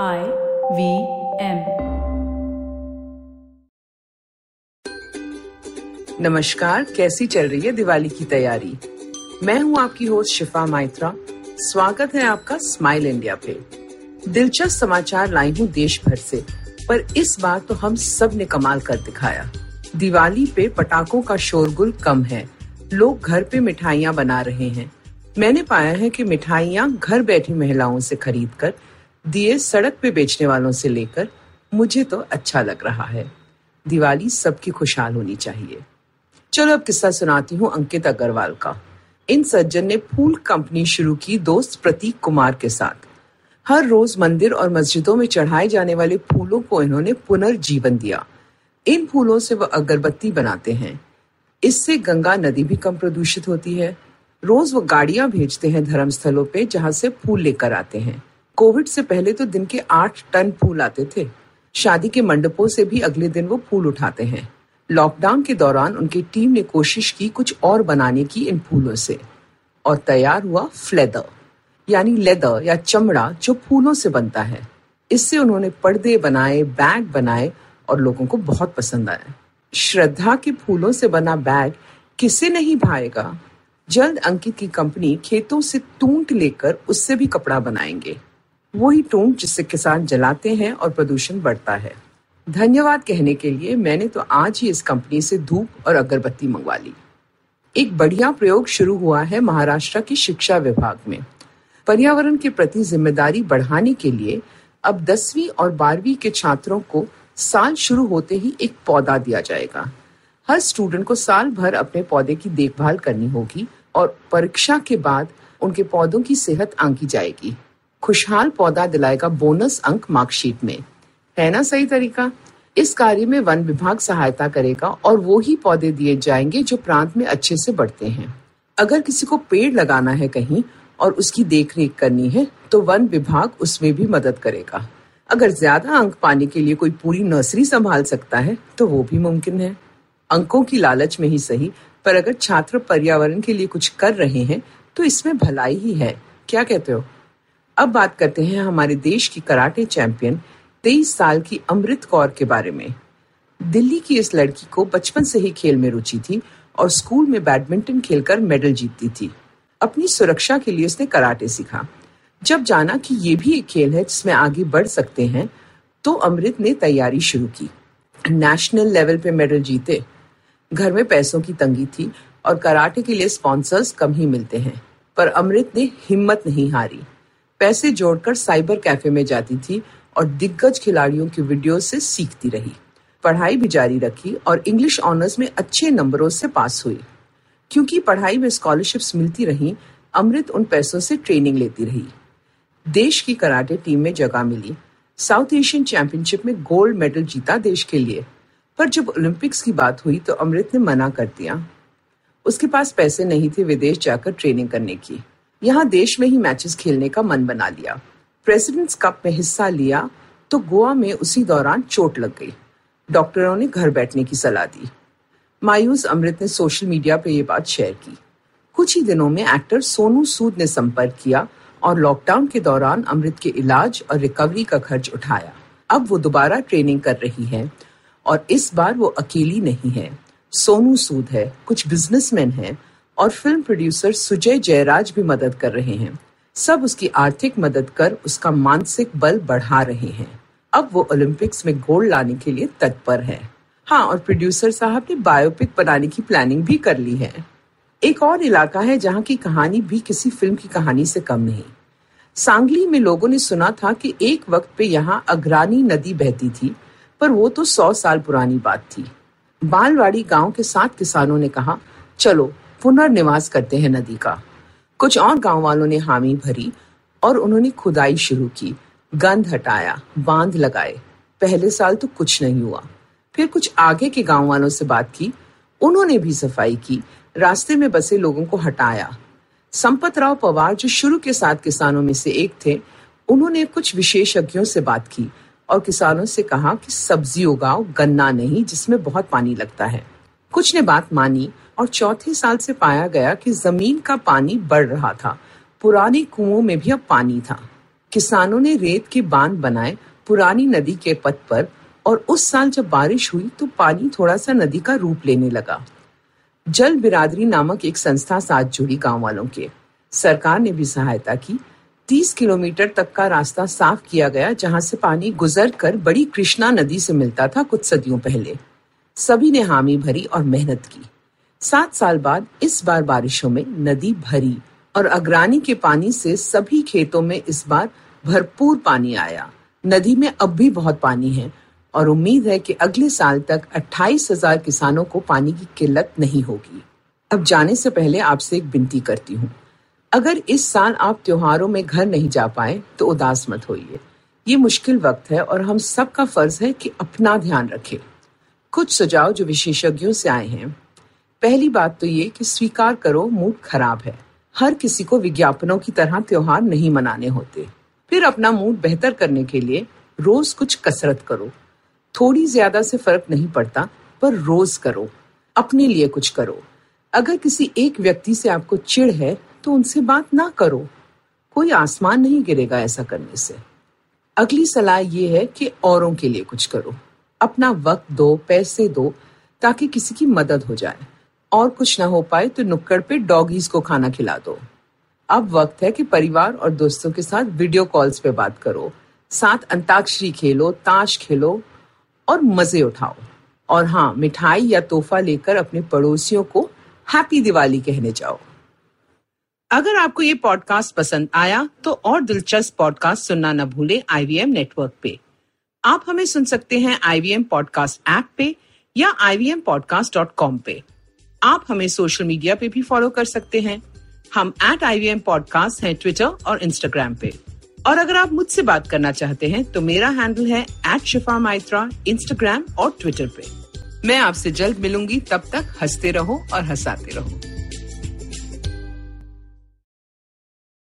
I V M नमस्कार, कैसी चल रही है दिवाली की तैयारी? मैं हूँ आपकी होस्ट शिफा माइत्रा। स्वागत है आपका स्माइल इंडिया पे। दिलचस्प समाचार लाई हूँ देश भर से, पर इस बार तो हम सबने कमाल कर दिखाया। दिवाली पे पटाखों का शोरगुल कम है। लोग घर पे मिठाइयाँ बना रहे हैं। मैंने पाया है कि मिठाइयाँ घर बैठी महिलाओं से खरीद कर दिए सड़क पे बेचने वालों से लेकर मुझे तो अच्छा लग रहा है। दिवाली सबकी खुशहाल होनी चाहिए। चलो अब किस्सा सुनाती हूँ अंकित अग्रवाल का। इन सज्जन ने फूल कंपनी शुरू की दोस्त प्रतीक कुमार के साथ। हर रोज मंदिर और मस्जिदों में चढ़ाए जाने वाले फूलों को इन्होंने पुनर्जीवन दिया। इन फूलों से वह अगरबत्ती बनाते हैं। इससे गंगा नदी भी कम प्रदूषित होती है। रोज वो गाड़ियाँ भेजते हैं धर्मस्थलों पे जहाँ से फूल लेकर आते हैं। कोविड से पहले तो दिन के आठ टन फूल आते थे। शादी के मंडपों से भी अगले दिन वो फूल उठाते हैं। लॉकडाउन के दौरान उनकी टीम ने कोशिश की कुछ और बनाने की इन फूलों से। और तैयार हुआ फ्लेदर, यानी लेदर या चमड़ा जो फूलों से बनता है। इससे उन्होंने पर्दे बनाए, बैग बनाए और लोगों को बहुत पसंद आया श्रद्धा के फूलों से बना बैग किसे नहीं भाएगा? जल्द अंकित की कंपनी खेतों से टूंट लेकर उससे भी कपड़ा बनाएँगे। वही टूंट जिससे किसान जलाते हैं और प्रदूषण बढ़ता है। धन्यवाद कहने के लिए मैंने तो आज ही इस कंपनी से धूप और अगरबत्ती मंगवा ली। एक बढ़िया प्रयोग शुरू हुआ है महाराष्ट्र की शिक्षा विभाग में। पर्यावरण के प्रति ज़िम्मेदारी बढ़ाने के लिए अब दसवीं और बारहवीं के छात्रों को साल शुरू होते ही एक पौधा दिया जाएगा। हर स्टूडेंट को साल भर अपने पौधे की देखभाल करनी होगी और परीक्षा के बाद उनके पौधों की सेहत आंकी जाएगी। खुशहाल पौधा दिलाएगा बोनस अंक मार्कशीट में। है ना सही तरीका? इस कार्य में वन विभाग सहायता करेगा और वो ही पौधे दिए जाएँगे जो प्रांत में अच्छे से बढ़ते हैं। अगर किसी को पेड़ लगाना है कहीं और उसकी देखरेख करनी है तो वन विभाग उसमें भी मदद करेगा। अगर ज़्यादा अंक पाने के लिए कोई पूरी नर्सरी संभाल सकता है तो वो भी मुमकिन है। अंकों की लालच में ही सही, पर अगर छात्र पर्यावरण के लिए कुछ कर रहे हैं तो इसमें भलाई ही है। क्या कहते हो? अब बात करते हैं हमारे देश की कराटे चैंपियन तेईस साल की अमृत कौर के बारे में। दिल्ली की इस लड़की को बचपन से ही खेल में रुचि थी और स्कूल में बैडमिंटन खेलकर मेडल जीतती थी। अपनी सुरक्षा के लिए उसने कराटे सीखा। जब जाना कि ये भी एक खेल है जिसमें आगे बढ़ सकते हैं तो अमृत ने तैयारी शुरू की। नेशनल लेवल पे मेडल जीते। घर में पैसों की तंगी थी और कराटे के लिए स्पॉन्सर्स कम ही मिलते हैं, पर अमृत ने हिम्मत नहीं हारी। पैसे जोड़कर साइबर कैफ़े में जाती थी और दिग्गज खिलाड़ियों की वीडियो से सीखती रही। पढ़ाई भी जारी रखी और इंग्लिश ऑनर्स में अच्छे नंबरों से पास हुई। क्योंकि पढ़ाई में स्कॉलरशिप्स मिलती रही, अमृत उन पैसों से ट्रेनिंग लेती रही। देश की कराटे टीम में जगह मिली। साउथ एशियन चैंपियनशिप में गोल्ड मेडल जीता देश के लिए। पर जब ओलंपिक्स की बात हुई तो अमृत ने मना कर दिया। उसके पास पैसे नहीं थे, विदेश जाकर ट्रेनिंग करने की। यहाँ देश में ही मैचेस खेलने का मन बना लिया। प्रेसिडेंट्स कप में हिस्सा लिया तो गोवा में उसी दौरान चोट लग गई। डॉक्टरों ने घर बैठने की सलाह दी। मायूस अमृत ने सोशल मीडिया पर यह बात शेयर की। कुछ ही दिनों में एक्टर सोनू सूद ने संपर्क किया और लॉकडाउन के दौरान अमृत के इलाज और रिकवरी का खर्च उठाया। अब वो दोबारा ट्रेनिंग कर रही है और इस बार वो अकेली नहीं है। सोनू सूद है, कुछ बिजनेसमैन हैं और फ़िल्म प्रोड्यूसर सुजय जयराज भी मदद कर रहे हैं। सब उसकी आर्थिक मदद कर उसका मानसिक बल बढ़ा रहे हैं। अब वो ओलंपिक्स में गोल्ड लाने के लिए तत्पर है। हाँ और प्रोड्यूसर साहब ने बायोपिक बनाने की प्लानिंग भी कर ली है। एक और इलाका है जहाँ की कहानी भी किसी फ़िल्म की कहानी से कम नहीं। सांगली में लोगों ने सुना था कि एक वक्त पे यहाँ अग्रानी नदी बहती थी, पर वो तो सौ साल पुरानी बात थी। बालवाड़ी गाँव के सात किसानों ने कहा, चलो पुनर्निवास करते हैं नदी का। कुछ और गाँव वालों ने हामी भरी और उन्होंने खुदाई शुरू की, गंध हटाया, बाँध लगाए। पहले साल तो कुछ नहीं हुआ। फिर कुछ आगे के गाँव वालों से बात की, उन्होंने भी सफ़ाई की, रास्ते में बसे लोगों को हटाया। संपत राव पवार जो शुरू के साथ किसानों में से एक थे, उन्होंने कुछ विशेषज्ञों से बात की और किसानों से कहा कि सब्ज़ी उगाओ, गन्ना नहीं, जिसमें बहुत पानी लगता है। कुछ ने बात मानी और चौथे साल से पाया गया कि ज़मीन का पानी बढ़ रहा था। पुराने कुओं में भी अब पानी था। किसानों ने रेत के बाँध बनाए पुरानी नदी के पथ पर और उस साल जब बारिश हुई तो पानी थोड़ा सा नदी का रूप लेने लगा। जल बिरादरी नामक एक संस्था साथ जुड़ी गाँव वालों के। सरकार ने भी सहायता की। 30 किलोमीटर तक का रास्ता साफ़ किया गया जहाँ से पानी गुजर कर बड़ी कृष्णा नदी से मिलता था कुछ सदियों पहले। सभी ने हामी भरी और मेहनत की। सात साल बाद इस बार बारिशों में नदी भरी और अग्रानी के पानी से सभी खेतों में इस बार भरपूर पानी आया। नदी में अब भी बहुत पानी है और उम्मीद है कि अगले साल तक अट्ठाईस हज़ार किसानों को पानी की किल्लत नहीं होगी। अब जाने से पहले आपसे एक विनती करती हूँ। अगर इस साल आप त्योहारों में घर नहीं जा पाए तो उदास मत होइए। ये मुश्किल वक्त है और हम सबका फ़र्ज़ है कि अपना ध्यान रखें। कुछ सुझाव जो विशेषज्ञों से आए हैं। पहली बात तो ये कि स्वीकार करो, मूड खराब है। हर किसी को विज्ञापनों की तरह त्योहार नहीं मनाने होते। फिर अपना मूड बेहतर करने के लिए रोज कुछ कसरत करो। थोड़ी ज़्यादा से फ़र्क नहीं पड़ता, पर रोज करो। अपने लिए कुछ करो। अगर किसी एक व्यक्ति से आपको चिड़ है तो उनसे बात ना करो। कोई आसमान नहीं गिरेगा ऐसा करने से। अगली सलाह यह है कि औरों के लिए कुछ करो। अपना वक्त दो, पैसे दो, ताकि किसी की मदद हो जाए। और कुछ ना हो पाए तो नुक्कड़ पे डॉगीज को खाना खिला दो। अब वक्त है कि परिवार और दोस्तों के साथ वीडियो कॉल्स पे बात करो। साथ अंताक्षरी खेलो, ताश खेलो और मज़े उठाओ। और हाँ मिठाई या तोहफा लेकर अपने पड़ोसियों को हैप्पी दिवाली कहने जाओ। अगर आपको ये पॉडकास्ट पसंद आया तो और दिलचस्प पॉडकास्ट सुनना न भूले आईवीएम नेटवर्क पे। आप हमें सुन सकते हैं आईवीएम पॉडकास्ट ऐप पे या आई वी पे। आप हमें सोशल मीडिया पे भी फॉलो कर सकते हैं। हम एट आई वी पॉडकास्ट हैं ट्विटर और इंस्टाग्राम पे। और अगर आप मुझसे बात करना चाहते हैं तो मेरा हैंडल है एट शिफा माइत्रा इंस्टाग्राम और ट्विटर पे। मैं आपसे जल्द मिलूँगी, तब तक हँसते रहो और हंसाते रहो।